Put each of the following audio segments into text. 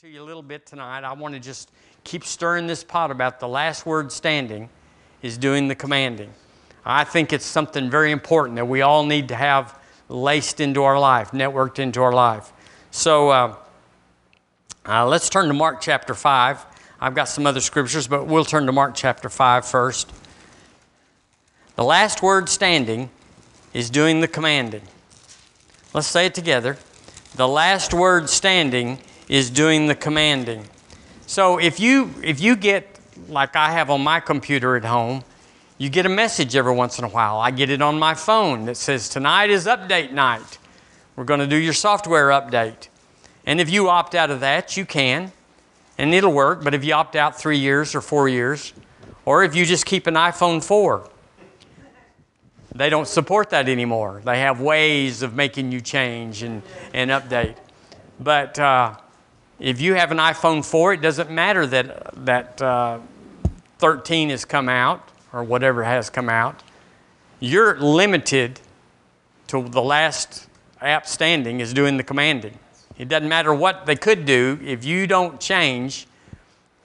to you a little bit tonight. I want to just keep stirring this pot about the last word standing is doing the commanding. I think it's something very important that we all need to have laced into our life, networked into our life. So uh, uh, let's turn to Mark chapter 5. I've got some other scriptures, but we'll turn to Mark chapter 5 first. The last word standing is doing the commanding. Let's say it together. The last word standing is doing the commanding. So if you if you get like I have on my computer at home, you get a message every once in a while. I get it on my phone that says tonight is update night. We're going to do your software update. And if you opt out of that, you can, and it'll work. But if you opt out three years or four years, or if you just keep an iPhone 4, they don't support that anymore. They have ways of making you change and, and update. But uh, if you have an iPhone 4, it doesn't matter that, that uh, 13 has come out or whatever has come out. You're limited to the last app standing is doing the commanding. It doesn't matter what they could do. If you don't change,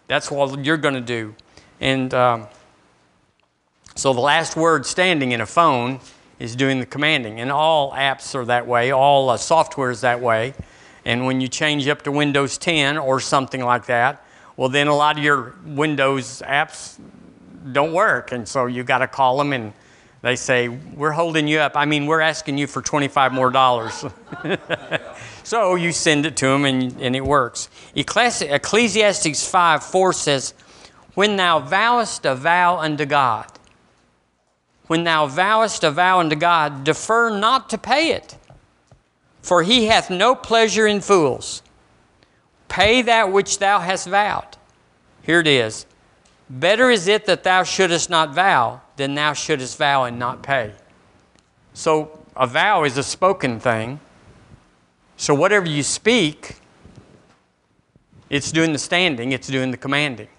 that's what you're going to do. And um, so the last word standing in a phone is doing the commanding. And all apps are that way, all uh, software is that way. And when you change up to Windows 10 or something like that, well, then a lot of your Windows apps don't work. And so you got to call them and they say, We're holding you up. I mean, we're asking you for 25 more dollars. so you send it to them and, and it works. Ecclesiastes 5 4 says, When thou vowest a vow unto God, when thou vowest a vow unto God, defer not to pay it for he hath no pleasure in fools. Pay that which thou hast vowed. Here it is. Better is it that thou shouldest not vow than thou shouldest vow and not pay. So, a vow is a spoken thing. So, whatever you speak, it's doing the standing, it's doing the commanding.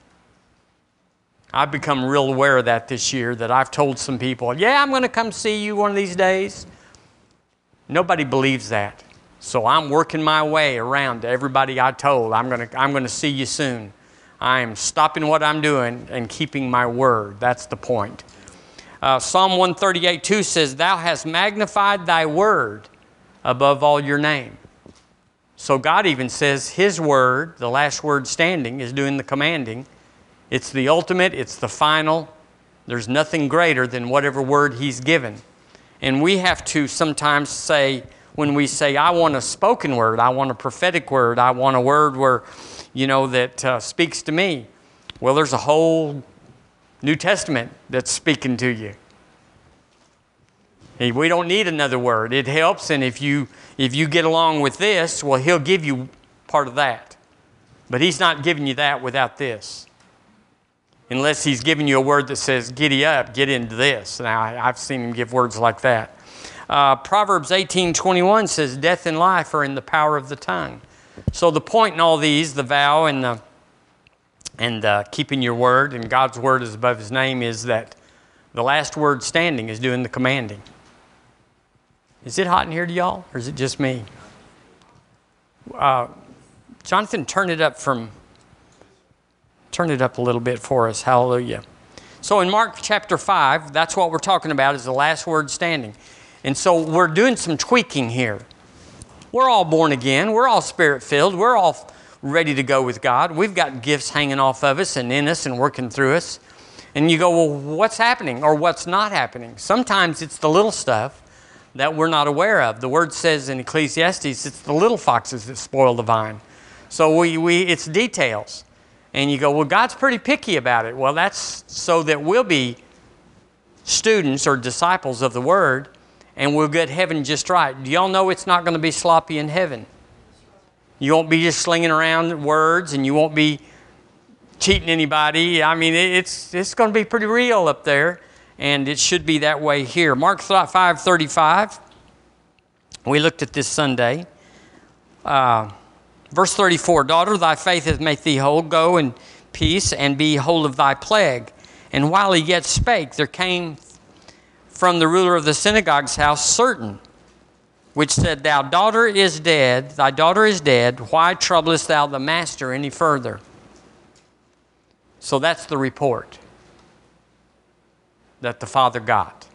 I've become real aware of that this year that I've told some people, yeah, I'm going to come see you one of these days. Nobody believes that. So I'm working my way around to everybody I told, I'm going to I'm going to see you soon. I am stopping what I'm doing and keeping my word. That's the point. Uh, Psalm 138 2 says, Thou hast magnified thy word above all your name. So God even says His word, the last word standing, is doing the commanding. It's the ultimate, it's the final. There's nothing greater than whatever word He's given. And we have to sometimes say, when we say, I want a spoken word, I want a prophetic word, I want a word where, you know, that uh, speaks to me. Well, there's a whole New Testament that's speaking to you. We don't need another word. It helps, and if you if you get along with this, well, He'll give you part of that. But He's not giving you that without this. Unless He's giving you a word that says, "Giddy up, get into this." Now, I've seen Him give words like that. Uh, Proverbs 18:21 says, "Death and life are in the power of the tongue." So the point in all these, the vow and the and uh, keeping your word and God's word is above His name, is that the last word standing is doing the commanding. Is it hot in here to y'all, or is it just me? Uh, Jonathan, turn it up from. Turn it up a little bit for us. Hallelujah. So in Mark chapter 5, that's what we're talking about is the last word standing. And so we're doing some tweaking here. We're all born again, we're all spirit filled, we're all ready to go with God. We've got gifts hanging off of us and in us and working through us. And you go, well, what's happening or what's not happening? Sometimes it's the little stuff that we're not aware of. The word says in Ecclesiastes, it's the little foxes that spoil the vine. So we, we, it's details. And you go, well, God's pretty picky about it. Well, that's so that we'll be students or disciples of the word and we'll get heaven just right. Do y'all know it's not going to be sloppy in heaven? You won't be just slinging around words and you won't be cheating anybody. I mean, it's, it's going to be pretty real up there, and it should be that way here. Mark 5 35, we looked at this Sunday. Uh, verse 34 Daughter, thy faith hath made thee whole. Go in peace and be whole of thy plague. And while he yet spake, there came from the ruler of the synagogue's house certain which said, Thou daughter is dead, thy daughter is dead, why troublest thou the master any further? So that's the report that the father got.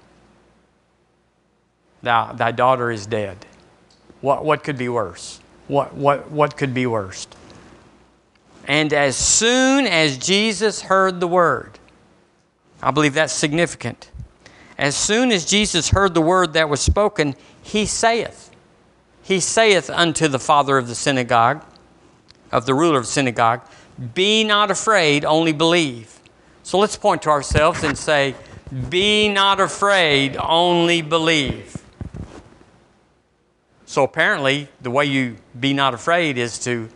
Thou, thy daughter is dead. What, what could be worse? What, what, what could be worse? And as soon as Jesus heard the word, I believe that's significant. As soon as Jesus heard the word that was spoken, he saith, He saith unto the father of the synagogue, of the ruler of the synagogue, Be not afraid, only believe. So let's point to ourselves and say, Be not afraid, only believe. So apparently, the way you be not afraid is to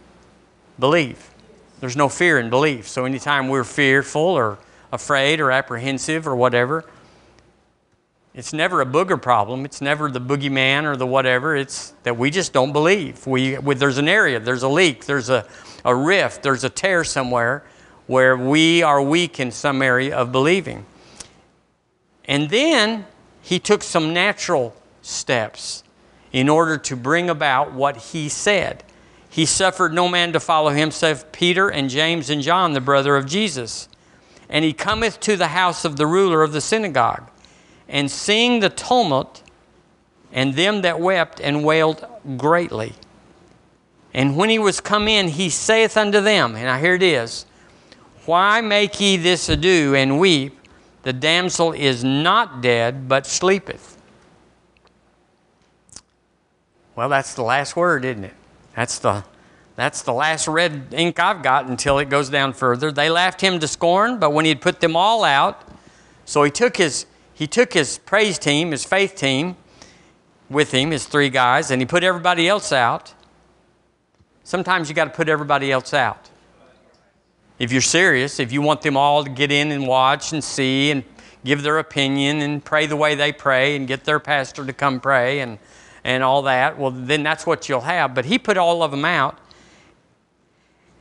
believe. There's no fear in belief. So anytime we're fearful or afraid or apprehensive or whatever, it's never a booger problem. It's never the boogeyman or the whatever. It's that we just don't believe. We, there's an area, there's a leak, there's a, a rift, there's a tear somewhere where we are weak in some area of believing. And then he took some natural steps in order to bring about what he said. He suffered no man to follow him save Peter and James and John, the brother of Jesus. And he cometh to the house of the ruler of the synagogue and seeing the tumult and them that wept and wailed greatly. And when he was come in, he saith unto them, and now here it is, Why make ye this ado and weep? The damsel is not dead, but sleepeth. Well, that's the last word, isn't it? That's the, that's the last red ink I've got until it goes down further. They laughed him to scorn, but when he had put them all out, so he took his he took his praise team, his faith team, with him, his three guys, and he put everybody else out. Sometimes you got to put everybody else out. If you're serious, if you want them all to get in and watch and see and give their opinion and pray the way they pray and get their pastor to come pray and, and all that, well, then that's what you'll have. But he put all of them out.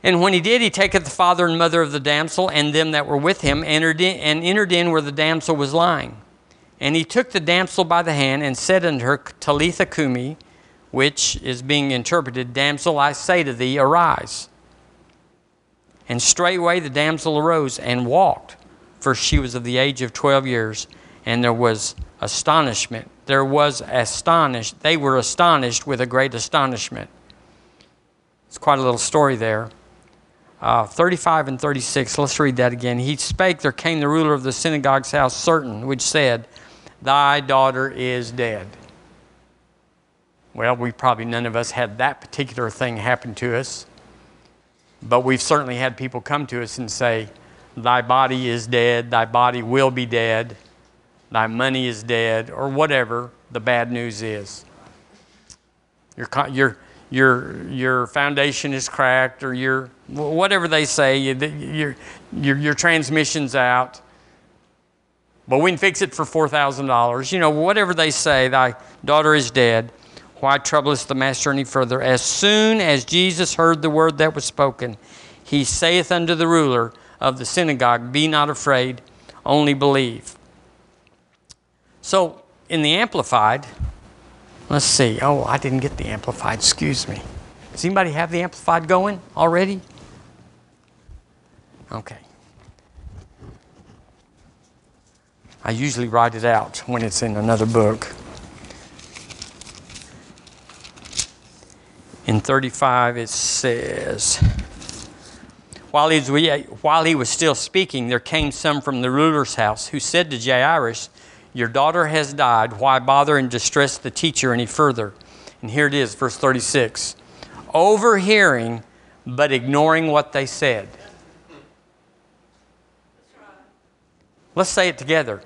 And when he did, he taketh the father and mother of the damsel and them that were with him entered in, and entered in where the damsel was lying. And he took the damsel by the hand and said unto her, Talitha cumi, which is being interpreted, Damsel, I say to thee, arise. And straightway the damsel arose and walked, for she was of the age of twelve years. And there was astonishment. There was astonished. They were astonished with a great astonishment. It's quite a little story there. Uh, 35 and 36, let's read that again. He spake, there came the ruler of the synagogue's house, certain, which said, Thy daughter is dead. Well, we probably none of us had that particular thing happen to us, but we've certainly had people come to us and say, Thy body is dead, thy body will be dead, thy money is dead, or whatever the bad news is. Your, your, your, your foundation is cracked, or your, whatever they say, your, your, your transmission's out but we can fix it for $4,000. You know, whatever they say, thy daughter is dead. Why troublest the master any further? As soon as Jesus heard the word that was spoken, he saith unto the ruler of the synagogue, Be not afraid, only believe. So, in the Amplified, let's see. Oh, I didn't get the Amplified, excuse me. Does anybody have the Amplified going already? Okay. I usually write it out when it's in another book. In 35, it says, while he, was, while he was still speaking, there came some from the ruler's house who said to Jairus, Your daughter has died. Why bother and distress the teacher any further? And here it is, verse 36. Overhearing, but ignoring what they said. Let's say it together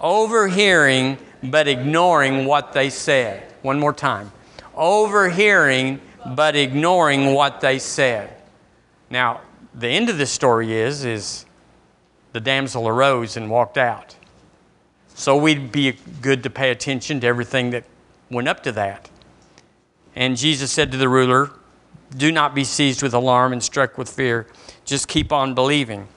overhearing but ignoring what they said. One more time. Overhearing but ignoring what they said. Now, the end of this story is is the damsel arose and walked out. So we'd be good to pay attention to everything that went up to that. And Jesus said to the ruler, Do not be seized with alarm and struck with fear. Just keep on believing.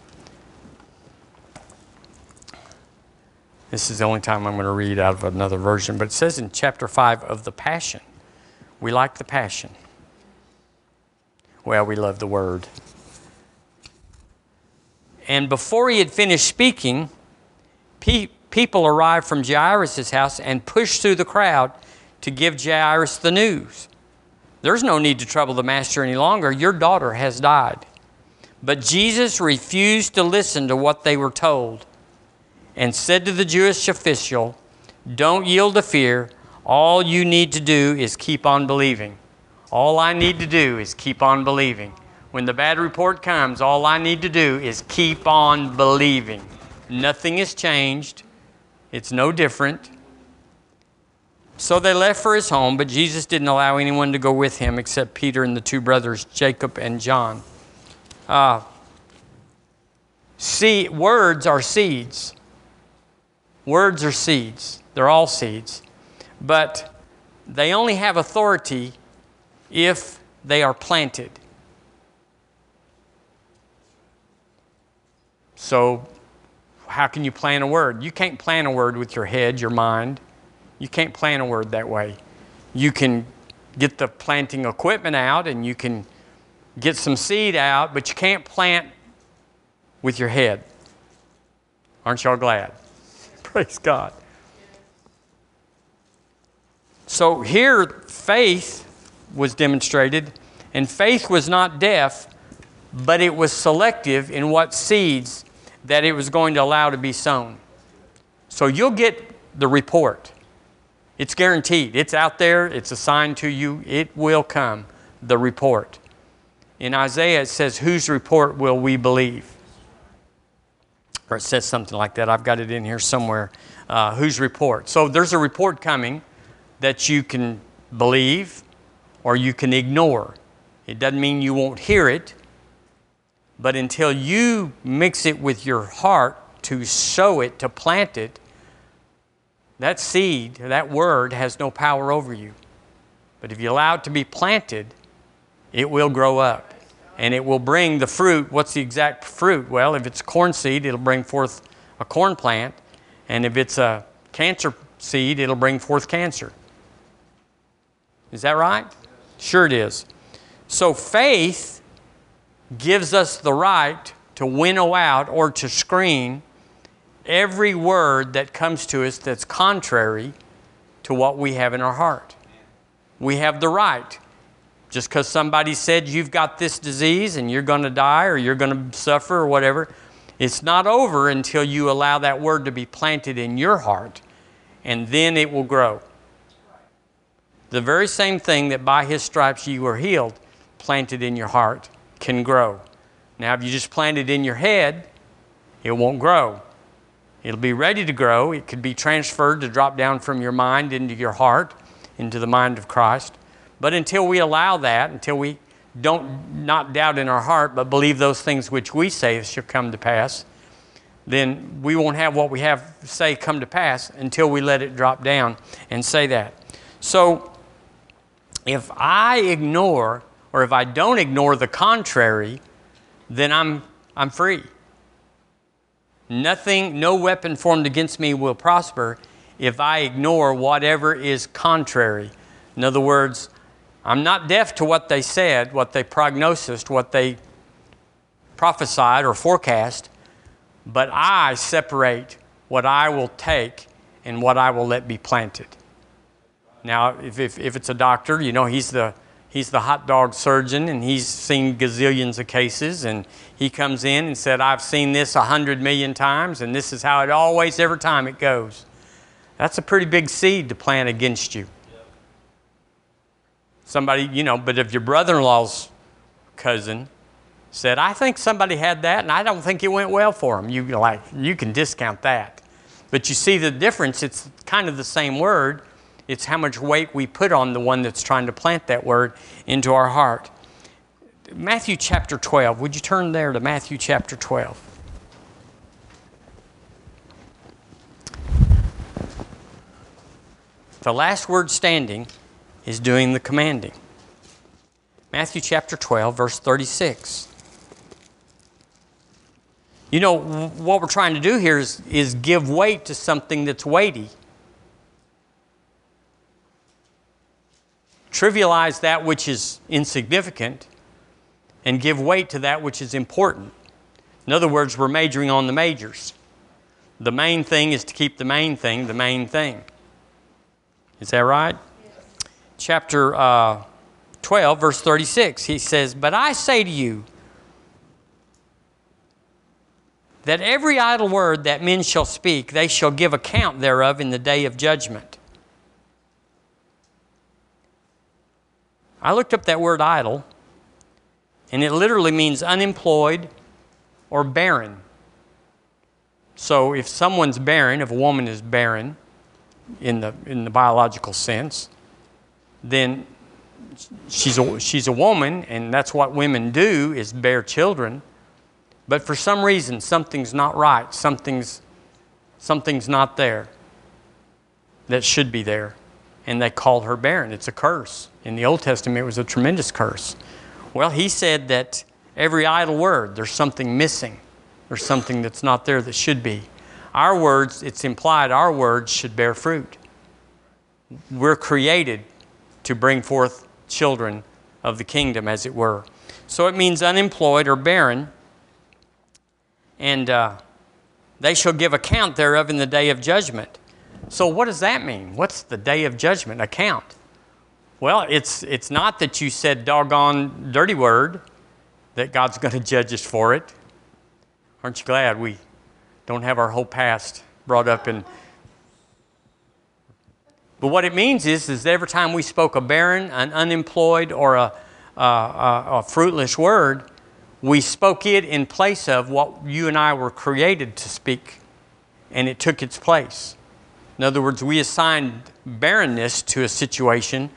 This is the only time I'm going to read out of another version, but it says in chapter 5 of the Passion. We like the passion. Well, we love the word. And before he had finished speaking, pe- people arrived from Jairus' house and pushed through the crowd to give Jairus the news. There's no need to trouble the master any longer. Your daughter has died. But Jesus refused to listen to what they were told and said to the Jewish official, Don't yield to fear. All you need to do is keep on believing. All I need to do is keep on believing. When the bad report comes, all I need to do is keep on believing. Nothing has changed, it's no different. So they left for his home, but Jesus didn't allow anyone to go with him except Peter and the two brothers, Jacob and John. Uh, see, words are seeds. Words are seeds. They're all seeds. But they only have authority if they are planted. So, how can you plant a word? You can't plant a word with your head, your mind. You can't plant a word that way. You can get the planting equipment out and you can get some seed out, but you can't plant with your head. Aren't y'all glad? Praise God. So here, faith was demonstrated, and faith was not deaf, but it was selective in what seeds that it was going to allow to be sown. So you'll get the report. It's guaranteed. It's out there, it's assigned to you, it will come, the report. In Isaiah, it says, Whose report will we believe? Or it says something like that. I've got it in here somewhere. Uh, whose report? So there's a report coming that you can believe or you can ignore. It doesn't mean you won't hear it, but until you mix it with your heart to sow it, to plant it, that seed, that word has no power over you. But if you allow it to be planted, it will grow up and it will bring the fruit. What's the exact fruit? Well, if it's corn seed, it'll bring forth a corn plant. And if it's a cancer seed, it'll bring forth cancer. Is that right? Sure, it is. So faith gives us the right to winnow out or to screen every word that comes to us that's contrary to what we have in our heart. We have the right. Just because somebody said you've got this disease and you're going to die or you're going to suffer or whatever, it's not over until you allow that word to be planted in your heart, and then it will grow. The very same thing that by his stripes you were healed, planted in your heart, can grow. Now, if you just plant it in your head, it won't grow. It'll be ready to grow. It could be transferred to drop down from your mind into your heart, into the mind of Christ. But until we allow that, until we don't not doubt in our heart, but believe those things which we say shall come to pass, then we won't have what we have say come to pass until we let it drop down and say that. So if I ignore or if I don't ignore the contrary, then I'm I'm free. Nothing, no weapon formed against me will prosper if I ignore whatever is contrary. In other words, I'm not deaf to what they said, what they prognosed, what they prophesied or forecast, but I separate what I will take and what I will let be planted. Now, if, if, if it's a doctor, you know, he's the, he's the hot dog surgeon and he's seen gazillions of cases and he comes in and said, I've seen this a hundred million times and this is how it always, every time it goes. That's a pretty big seed to plant against you. Somebody, you know, but if your brother in law's cousin said, I think somebody had that and I don't think it went well for him, you, like, you can discount that. But you see the difference, it's kind of the same word. It's how much weight we put on the one that's trying to plant that word into our heart. Matthew chapter 12. Would you turn there to Matthew chapter 12? The last word standing is doing the commanding. Matthew chapter 12, verse 36. You know, what we're trying to do here is, is give weight to something that's weighty. Trivialize that which is insignificant and give weight to that which is important. In other words, we're majoring on the majors. The main thing is to keep the main thing the main thing. Is that right? Yes. Chapter uh, 12, verse 36, he says, But I say to you that every idle word that men shall speak, they shall give account thereof in the day of judgment. I looked up that word idle, and it literally means unemployed or barren. So if someone's barren, if a woman is barren in the, in the biological sense, then she's a, she's a woman, and that's what women do is bear children. But for some reason, something's not right. Something's, something's not there that should be there. And they call her barren. It's a curse. In the Old Testament, it was a tremendous curse. Well, he said that every idle word, there's something missing. There's something that's not there that should be. Our words, it's implied our words should bear fruit. We're created to bring forth children of the kingdom, as it were. So it means unemployed or barren. And uh, they shall give account thereof in the day of judgment. So, what does that mean? What's the day of judgment account? Well, it's, it's not that you said doggone dirty word that God's going to judge us for it. Aren't you glad we don't have our whole past brought up in but what it means is, is every time we spoke a barren, an unemployed, or a, a, a, a fruitless word, we spoke it in place of what you and I were created to speak, and it took its place. In other words, we assigned barrenness to a situation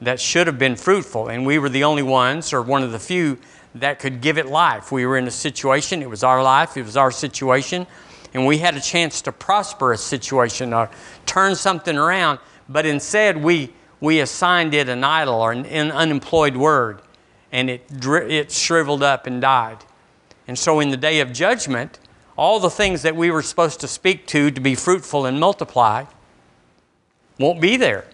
that should have been fruitful, and we were the only ones, or one of the few, that could give it life. We were in a situation, it was our life, it was our situation, and we had a chance to prosper a situation or turn something around but instead we, we assigned it an idle or an, an unemployed word, and it, it shriveled up and died. And so in the day of judgment, all the things that we were supposed to speak to to be fruitful and multiply won't be there.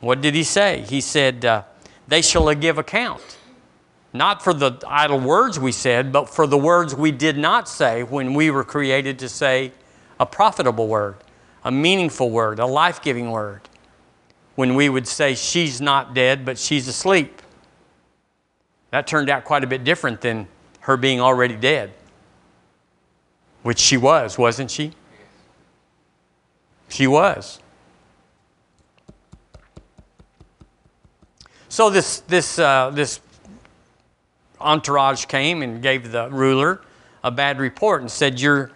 What did he say? He said, uh, They shall give account. Not for the idle words we said, but for the words we did not say when we were created to say, a profitable word, a meaningful word, a life giving word. When we would say, She's not dead, but she's asleep. That turned out quite a bit different than her being already dead, which she was, wasn't she? She was. So this, this, uh, this entourage came and gave the ruler a bad report and said, You're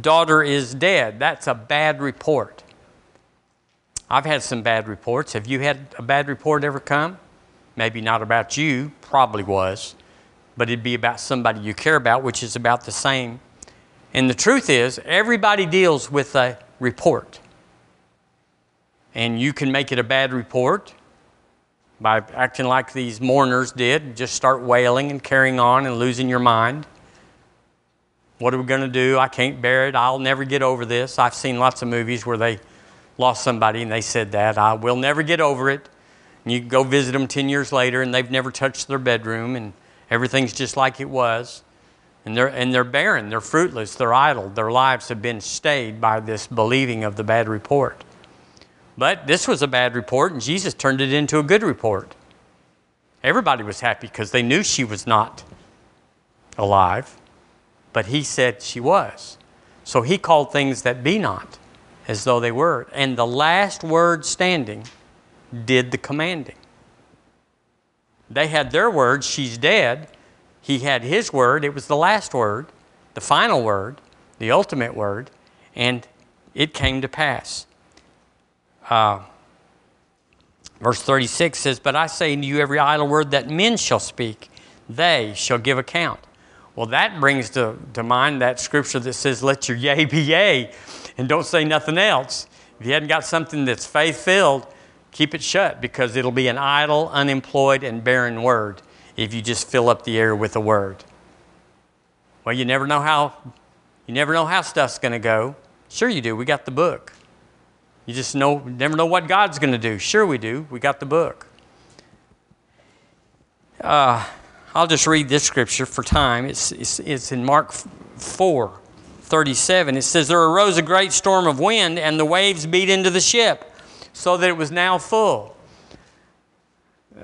daughter is dead. That's a bad report. I've had some bad reports. Have you had a bad report ever come? Maybe not about you, probably was, but it'd be about somebody you care about, which is about the same. And the truth is, everybody deals with a report. And you can make it a bad report by acting like these mourners did, just start wailing and carrying on and losing your mind. What are we going to do? I can't bear it. I'll never get over this. I've seen lots of movies where they lost somebody and they said that. I will never get over it. And you go visit them 10 years later and they've never touched their bedroom and everything's just like it was. And they're, and they're barren, they're fruitless, they're idle. Their lives have been stayed by this believing of the bad report. But this was a bad report and Jesus turned it into a good report. Everybody was happy because they knew she was not alive but he said she was. So he called things that be not as though they were. And the last word standing did the commanding. They had their word, she's dead. He had his word, it was the last word, the final word, the ultimate word, and it came to pass. Uh, verse 36 says, But I say to you, every idle word that men shall speak, they shall give account. Well, that brings to, to mind that scripture that says, Let your yea be yea, and don't say nothing else. If you hadn't got something that's faith filled, keep it shut because it'll be an idle, unemployed, and barren word if you just fill up the air with a word. Well, you never know how you never know how stuff's going to go. Sure you do. We got the book. You just know, never know what God's going to do. Sure, we do. We got the book. Uh, I'll just read this scripture for time. It's, it's, it's in Mark 4 37. It says, There arose a great storm of wind, and the waves beat into the ship, so that it was now full.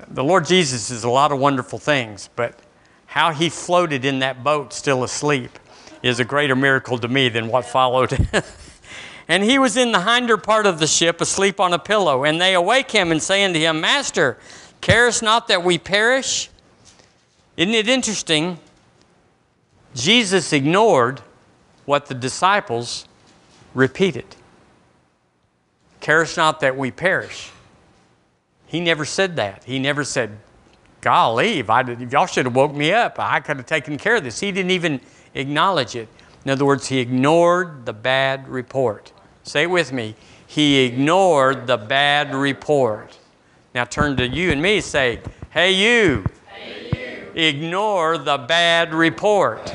The Lord Jesus is a lot of wonderful things, but how he floated in that boat still asleep is a greater miracle to me than what followed. and he was in the hinder part of the ship, asleep on a pillow. And they awake him and say unto him, Master, carest not that we perish? Isn't it interesting? Jesus ignored what the disciples repeated. Carest not that we perish. He never said that. He never said, golly, if, I did, if y'all should have woke me up, I could have taken care of this. He didn't even acknowledge it. In other words, he ignored the bad report. Say it with me. He ignored the bad report. Now turn to you and me and say, hey you, hey, you. ignore the bad report.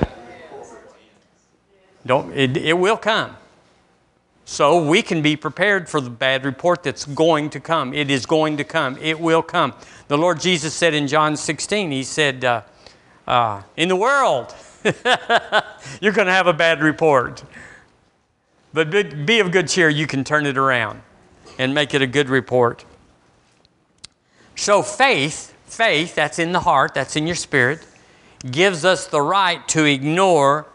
Don't, it, it will come. So we can be prepared for the bad report that's going to come. It is going to come. It will come. The Lord Jesus said in John 16, He said, uh, uh, In the world, you're going to have a bad report. But be of good cheer, you can turn it around and make it a good report. So faith, faith, that's in the heart, that's in your spirit, gives us the right to ignore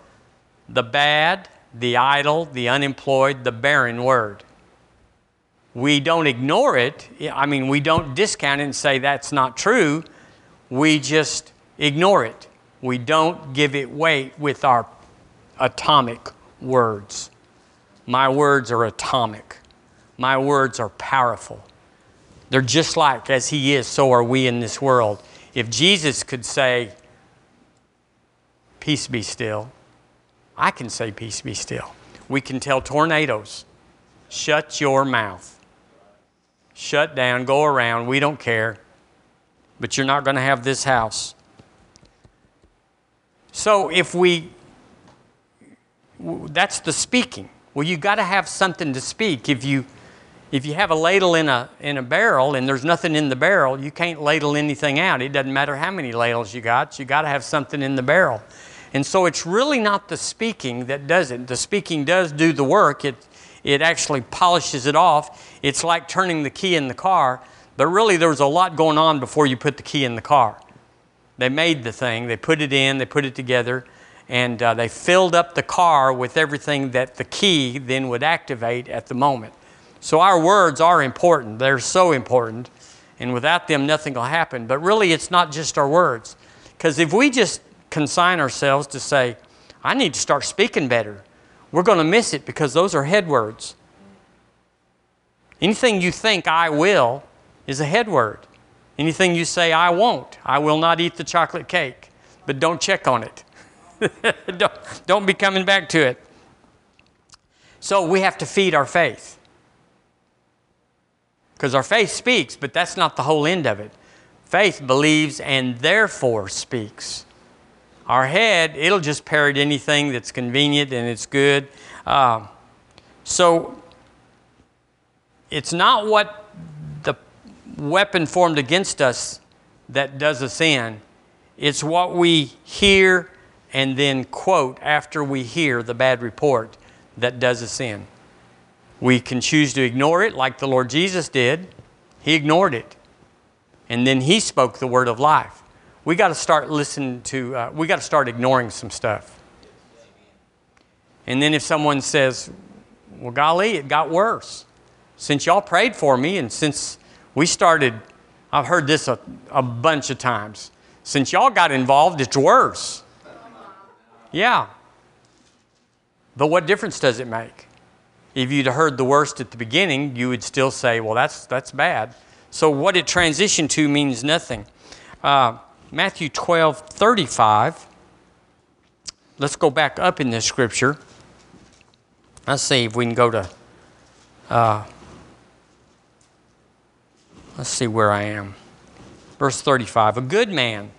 the bad, the idle, the unemployed, the barren word. We don't ignore it. I mean, we don't discount it and say that's not true. We just ignore it. We don't give it weight with our atomic words. My words are atomic. My words are powerful. They're just like as He is, so are we in this world. If Jesus could say, Peace be still, I can say, Peace be still. We can tell tornadoes, Shut your mouth. Shut down, go around, we don't care. But you're not going to have this house. So if we, that's the speaking. Well, you got to have something to speak. If you, if you have a ladle in a, in a barrel and there's nothing in the barrel, you can't ladle anything out. It doesn't matter how many ladles you got, you got to have something in the barrel. And so it's really not the speaking that does it. The speaking does do the work, it, it actually polishes it off. It's like turning the key in the car, but really there was a lot going on before you put the key in the car. They made the thing, they put it in, they put it together, and uh, they filled up the car with everything that the key then would activate at the moment. So our words are important, they're so important, and without them, nothing will happen. But really, it's not just our words. Because if we just consign ourselves to say, I need to start speaking better, we're going to miss it because those are head words. Anything you think I will is a head word. Anything you say I won't, I will not eat the chocolate cake, but don't check on it. don't, don't be coming back to it. So we have to feed our faith. Because our faith speaks, but that's not the whole end of it. Faith believes and therefore speaks. Our head, it'll just parrot anything that's convenient and it's good. Uh, so it's not what the weapon formed against us that does us in, it's what we hear and then quote after we hear the bad report that does us in. We can choose to ignore it like the Lord Jesus did. He ignored it. And then he spoke the word of life we got to start listening to, uh, we got to start ignoring some stuff. And then if someone says, well, golly, it got worse. Since y'all prayed for me and since we started, I've heard this a, a bunch of times. Since y'all got involved, it's worse. Yeah. But what difference does it make? If you'd heard the worst at the beginning, you would still say, well, that's, that's bad. So what it transitioned to means nothing. Uh, Matthew 12 35. Let's go back up in this scripture. Let's see if we can go to. Uh, let's see where I am. Verse 35. A good man.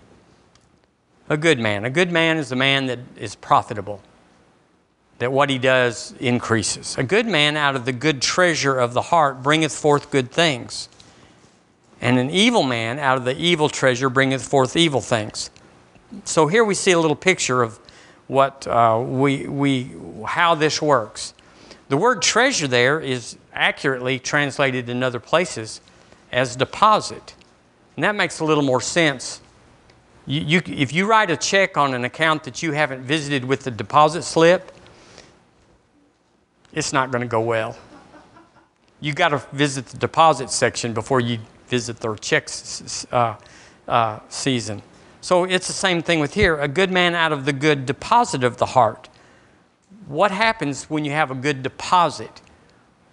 A good man. A good man is a man that is profitable. that what he does increases. A good man out of the good treasure of the heart bringeth forth good things, and an evil man out of the evil treasure bringeth forth evil things. So here we see a little picture of what uh, we, we, how this works. The word treasure there is accurately translated in other places as deposit. And that makes a little more sense. You, you, if you write a check on an account that you haven't visited with the deposit slip, it's not going to go well. You've got to visit the deposit section before you visit their chicks uh, uh, season. So it's the same thing with here a good man out of the good deposit of the heart. What happens when you have a good deposit?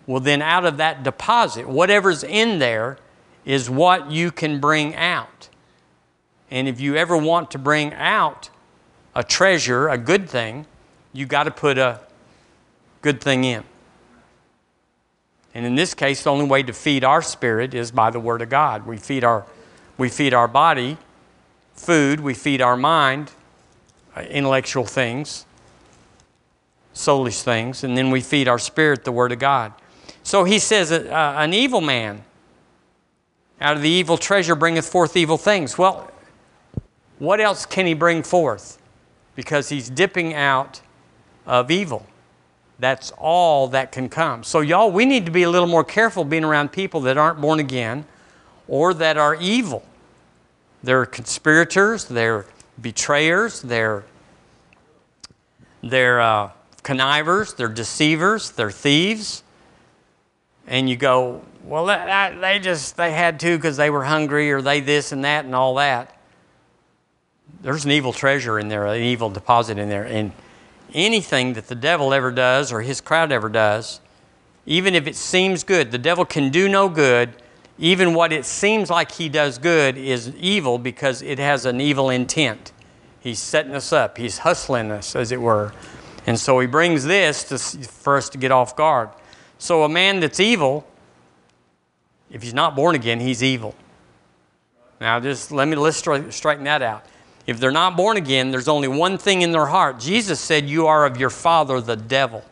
Well, then out of that deposit, whatever's in there is what you can bring out. And if you ever want to bring out a treasure, a good thing, you got to put a good thing in. And in this case, the only way to feed our spirit is by the Word of God. We feed our, we feed our body food, we feed our mind uh, intellectual things, soulish things, and then we feed our spirit the Word of God. So he says, uh, An evil man out of the evil treasure bringeth forth evil things. Well, what else can he bring forth? Because he's dipping out of evil. That's all that can come. So, y'all, we need to be a little more careful being around people that aren't born again or that are evil. They're conspirators, they're betrayers, they're, they're uh, connivers, they're deceivers, they're thieves. And you go, well, that, they just, they had to because they were hungry or they this and that and all that. There's an evil treasure in there, an evil deposit in there. And anything that the devil ever does or his crowd ever does, even if it seems good, the devil can do no good. Even what it seems like he does good is evil because it has an evil intent. He's setting us up, he's hustling us, as it were. And so he brings this to, for us to get off guard. So a man that's evil, if he's not born again, he's evil. Now, just let me let's straighten that out. If they're not born again, there's only one thing in their heart. Jesus said, You are of your father, the devil.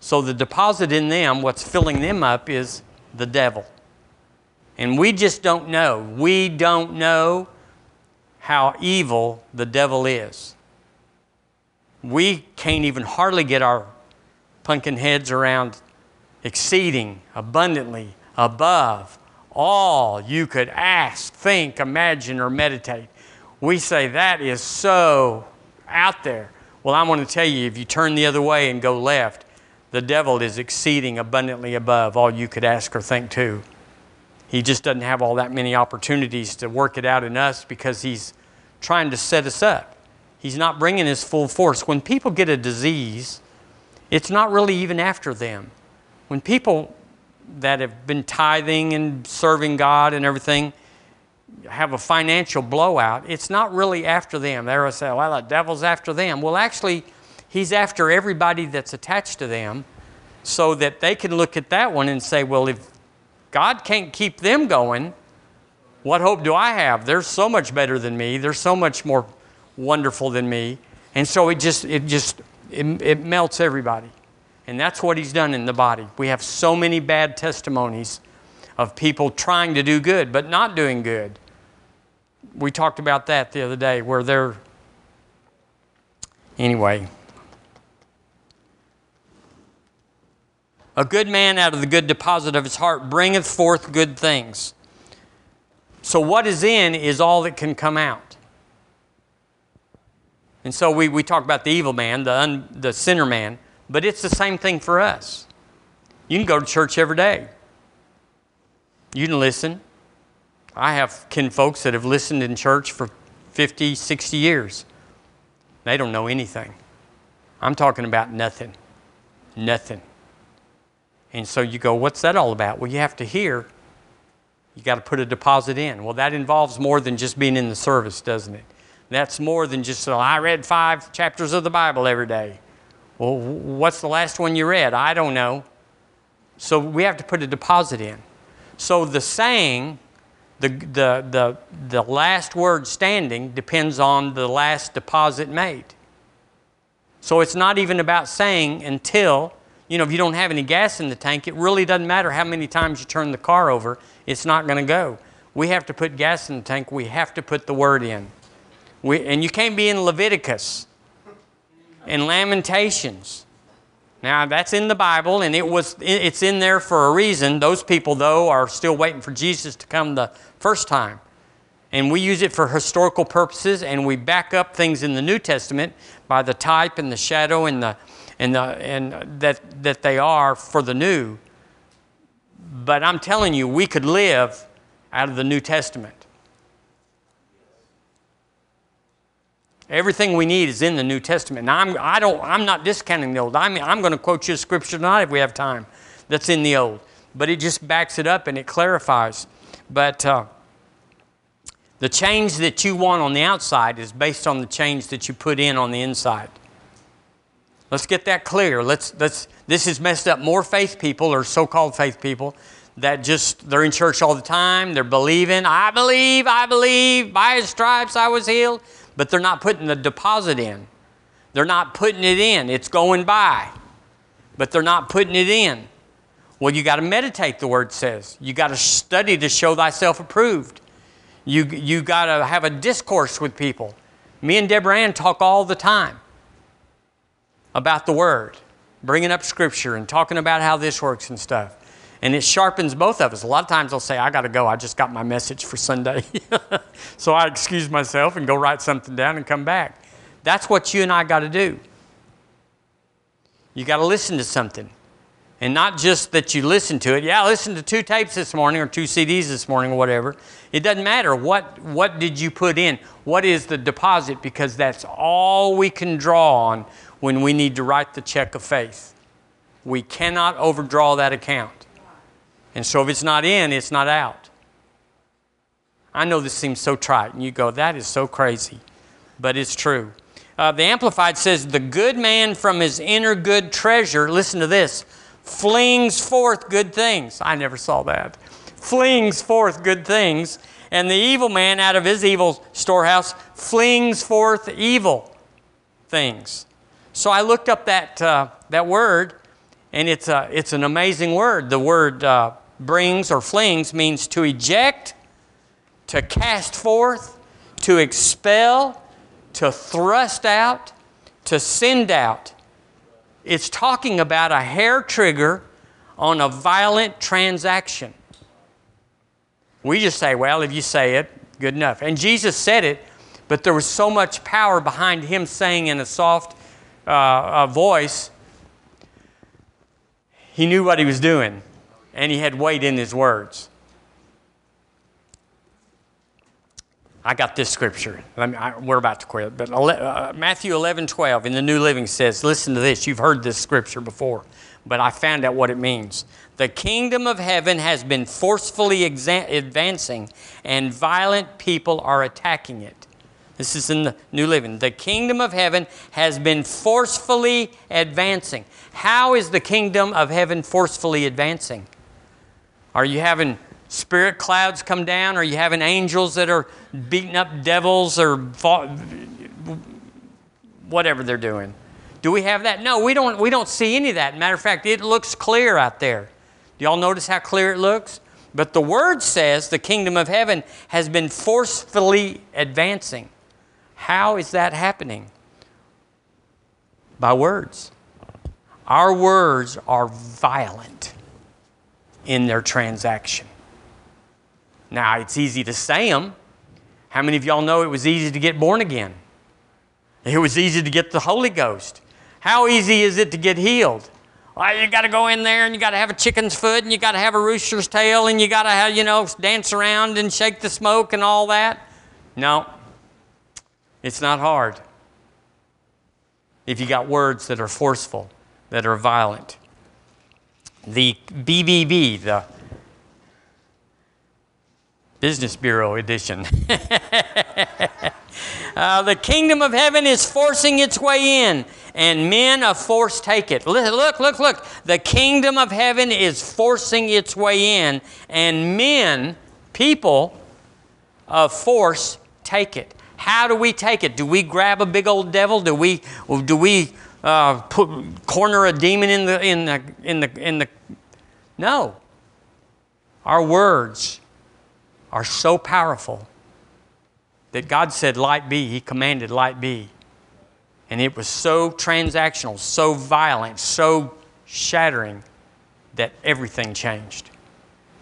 So the deposit in them, what's filling them up, is the devil. And we just don't know. We don't know how evil the devil is. We can't even hardly get our pumpkin heads around exceeding abundantly above all you could ask, think, imagine, or meditate we say that is so out there. Well, I want to tell you if you turn the other way and go left, the devil is exceeding abundantly above all you could ask or think to. He just doesn't have all that many opportunities to work it out in us because he's trying to set us up. He's not bringing his full force. When people get a disease, it's not really even after them. When people that have been tithing and serving God and everything, have a financial blowout, it's not really after them. They'll say, well, the devil's after them. Well, actually, he's after everybody that's attached to them so that they can look at that one and say, well, if God can't keep them going, what hope do I have? They're so much better than me. They're so much more wonderful than me. And so it just, it just, it, it melts everybody. And that's what he's done in the body. We have so many bad testimonies of people trying to do good but not doing good. We talked about that the other day where they're. Anyway. A good man out of the good deposit of his heart bringeth forth good things. So, what is in is all that can come out. And so, we, we talk about the evil man, the, un, the sinner man, but it's the same thing for us. You can go to church every day. You can listen. I have kin folks that have listened in church for 50, 60 years. They don't know anything. I'm talking about nothing. Nothing. And so you go, what's that all about? Well, you have to hear. You got to put a deposit in. Well, that involves more than just being in the service, doesn't it? That's more than just, oh, I read five chapters of the Bible every day. Well, what's the last one you read? I don't know. So we have to put a deposit in. So the saying, the, the, the, the last word standing, depends on the last deposit made. So it's not even about saying until, you know, if you don't have any gas in the tank, it really doesn't matter how many times you turn the car over, it's not going to go. We have to put gas in the tank, we have to put the word in. We, and you can't be in Leviticus and Lamentations. Now that's in the Bible, and it was it's in there for a reason. Those people, though, are still waiting for Jesus to come the first time, and we use it for historical purposes, and we back up things in the New Testament by the type and the shadow and the and the and that that they are for the new. But I'm telling you, we could live out of the New Testament. Everything we need is in the New Testament. Now, I'm, I don't, I'm not discounting the Old. I mean, I'm going to quote you a scripture tonight if we have time that's in the Old. But it just backs it up and it clarifies. But uh, the change that you want on the outside is based on the change that you put in on the inside. Let's get that clear. Let's, let's, this has messed up more faith people or so called faith people that just, they're in church all the time. They're believing, I believe, I believe, by his stripes I was healed but they're not putting the deposit in. They're not putting it in. It's going by, but they're not putting it in. Well, you got to meditate, the word says. You got to study to show thyself approved. You, you got to have a discourse with people. Me and Deborah Ann talk all the time about the word, bringing up scripture and talking about how this works and stuff. And it sharpens both of us. A lot of times I'll say, I got to go. I just got my message for Sunday. so I excuse myself and go write something down and come back. That's what you and I got to do. You got to listen to something. And not just that you listen to it. Yeah, I listened to two tapes this morning or two CDs this morning or whatever. It doesn't matter. What, what did you put in? What is the deposit? Because that's all we can draw on when we need to write the check of faith. We cannot overdraw that account. And so if it's not in, it's not out. I know this seems so trite, and you go, that is so crazy, but it's true. Uh, the Amplified says, The good man from his inner good treasure, listen to this, flings forth good things. I never saw that. Flings forth good things. And the evil man out of his evil storehouse flings forth evil things. So I looked up that, uh, that word, and it's, a, it's an amazing word. The word uh, brings or flings means to eject, to cast forth, to expel, to thrust out, to send out. It's talking about a hair trigger on a violent transaction. We just say, well, if you say it, good enough. And Jesus said it, but there was so much power behind him saying in a soft uh, voice, he knew what he was doing and he had weight in his words. I got this scripture. Me, I, we're about to quit. But uh, Matthew 11, 12 in the New Living says, listen to this. You've heard this scripture before, but I found out what it means. The kingdom of heaven has been forcefully exa- advancing, and violent people are attacking it. This is in the New Living. The kingdom of heaven has been forcefully advancing. How is the kingdom of heaven forcefully advancing? Are you having spirit clouds come down? Are you having angels that are beating up devils or whatever they're doing? Do we have that? No, we don't, we don't see any of that. Matter of fact, it looks clear out there. Do y'all notice how clear it looks? But the word says the kingdom of heaven has been forcefully advancing. How is that happening? By words. Our words are violent in their transaction. Now, it's easy to say them. How many of y'all know it was easy to get born again? It was easy to get the Holy Ghost. How easy is it to get healed? Well, you got to go in there and you got to have a chicken's foot and you got to have a rooster's tail and you got to have, you know, dance around and shake the smoke and all that. No, it's not hard. If you got words that are forceful, that are violent the BBB, the Business Bureau edition. uh, the kingdom of heaven is forcing its way in, and men of force take it. Look, look, look. The kingdom of heaven is forcing its way in, and men, people of force, take it. How do we take it? Do we grab a big old devil? Do we, do we uh, put, corner a demon in the, in the, in the, in the. No. Our words are so powerful that God said, Light be. He commanded, Light be. And it was so transactional, so violent, so shattering that everything changed.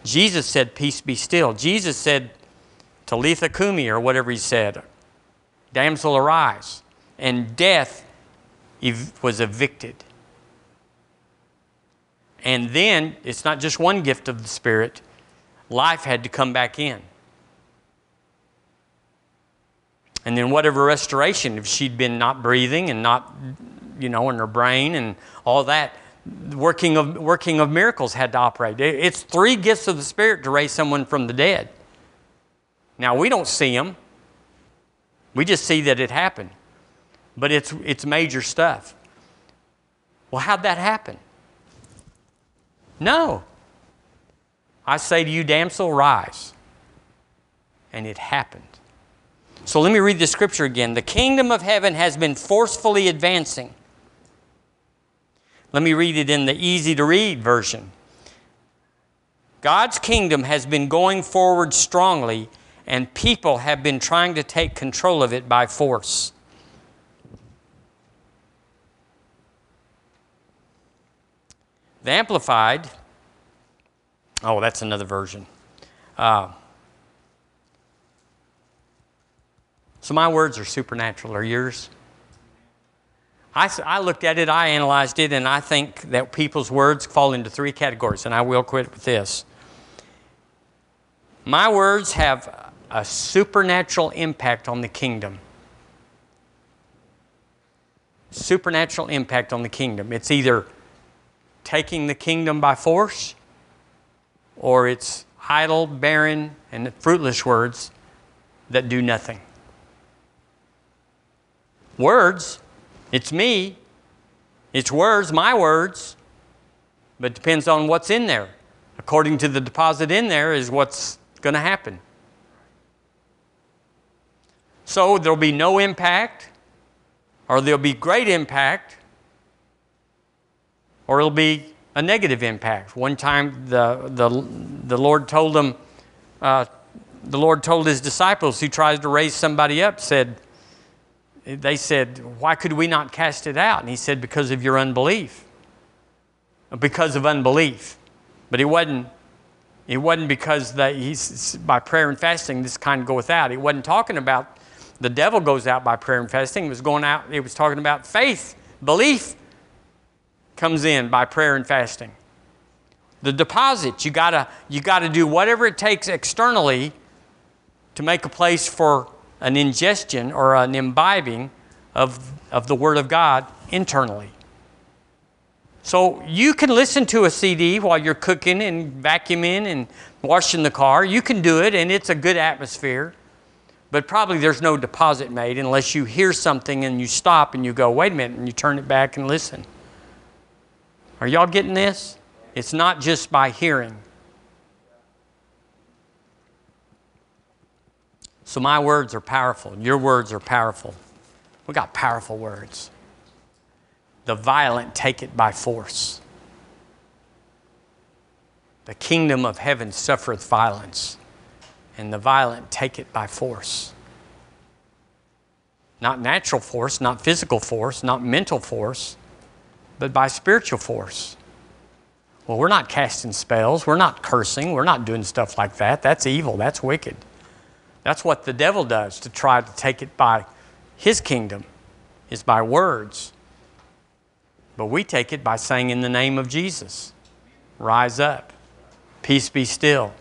Jesus said, Peace be still. Jesus said, Talitha Kumi, or whatever he said, Damsel arise. And death was evicted. And then it's not just one gift of the Spirit, life had to come back in. And then whatever restoration, if she'd been not breathing and not, you know, in her brain and all that, working of, working of miracles had to operate. It's three gifts of the Spirit to raise someone from the dead. Now, we don't see them. We just see that it happened. But it's, it's major stuff. Well, how'd that happen? No. I say to you, damsel, rise. And it happened. So let me read the scripture again. The kingdom of heaven has been forcefully advancing. Let me read it in the easy to read version. God's kingdom has been going forward strongly, and people have been trying to take control of it by force. The Amplified, oh, that's another version. Uh, so my words are supernatural. Are yours? I, I looked at it, I analyzed it, and I think that people's words fall into three categories, and I will quit with this. My words have a supernatural impact on the kingdom. Supernatural impact on the kingdom. It's either taking the kingdom by force, or it's idle, barren, and fruitless words that do nothing. Words, it's me, it's words, my words, but depends on what's in there. According to the deposit in there, is what's going to happen. So there'll be no impact, or there'll be great impact, or it'll be a negative impact. One time, the, the, the Lord told them, uh, the Lord told his disciples who tries to raise somebody up, said, they said, Why could we not cast it out? And he said, Because of your unbelief. Because of unbelief. But it wasn't, it wasn't because that he's, by prayer and fasting this kind of goeth out. He wasn't talking about the devil goes out by prayer and fasting. It was going out, it was talking about faith, belief comes in by prayer and fasting. The deposit, you gotta, you gotta do whatever it takes externally to make a place for an ingestion or an imbibing of, of the Word of God internally. So you can listen to a CD while you're cooking and vacuuming and washing the car. You can do it, and it's a good atmosphere. But probably there's no deposit made unless you hear something and you stop and you go, wait a minute, and you turn it back and listen. Are y'all getting this? It's not just by hearing. So my words are powerful. Your words are powerful. We got powerful words. The violent take it by force. The kingdom of heaven suffereth violence, and the violent take it by force. Not natural force, not physical force, not mental force, but by spiritual force. Well, we're not casting spells. We're not cursing. We're not doing stuff like that. That's evil. That's wicked. That's what the devil does to try to take it by his kingdom, is by words. But we take it by saying, In the name of Jesus, rise up, peace be still.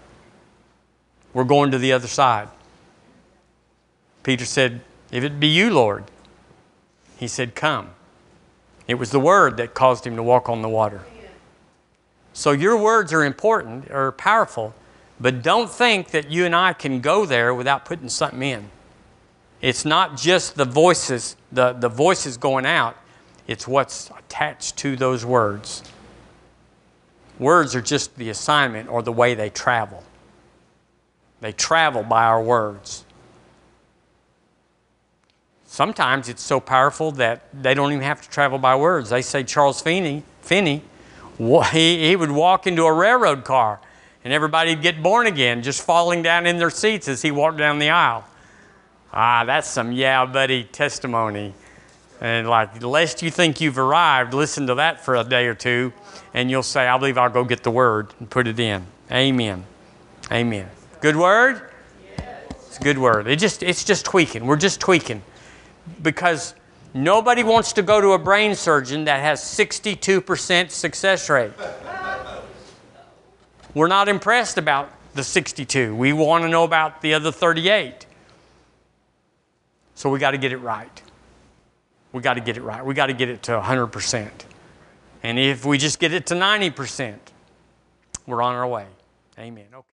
We're going to the other side. Peter said, If it be you, Lord, he said, Come. It was the word that caused him to walk on the water. So your words are important or powerful, but don't think that you and I can go there without putting something in. It's not just the voices, the, the voices going out, it's what's attached to those words. Words are just the assignment or the way they travel. They travel by our words. Sometimes it's so powerful that they don't even have to travel by words. They say Charles Finney, Finney he, he would walk into a railroad car and everybody'd get born again just falling down in their seats as he walked down the aisle. Ah, that's some yeah, buddy testimony. And like, lest you think you've arrived, listen to that for a day or two, and you'll say, I believe I'll go get the word and put it in. Amen. Amen. Good word? It's a good word. It just, it's just tweaking. We're just tweaking. Because nobody wants to go to a brain surgeon that has 62% success rate. We're not impressed about the 62. We want to know about the other 38. So we got to get it right. We got to get it right. We got to get it to 100%. And if we just get it to 90%, we're on our way. Amen. Okay.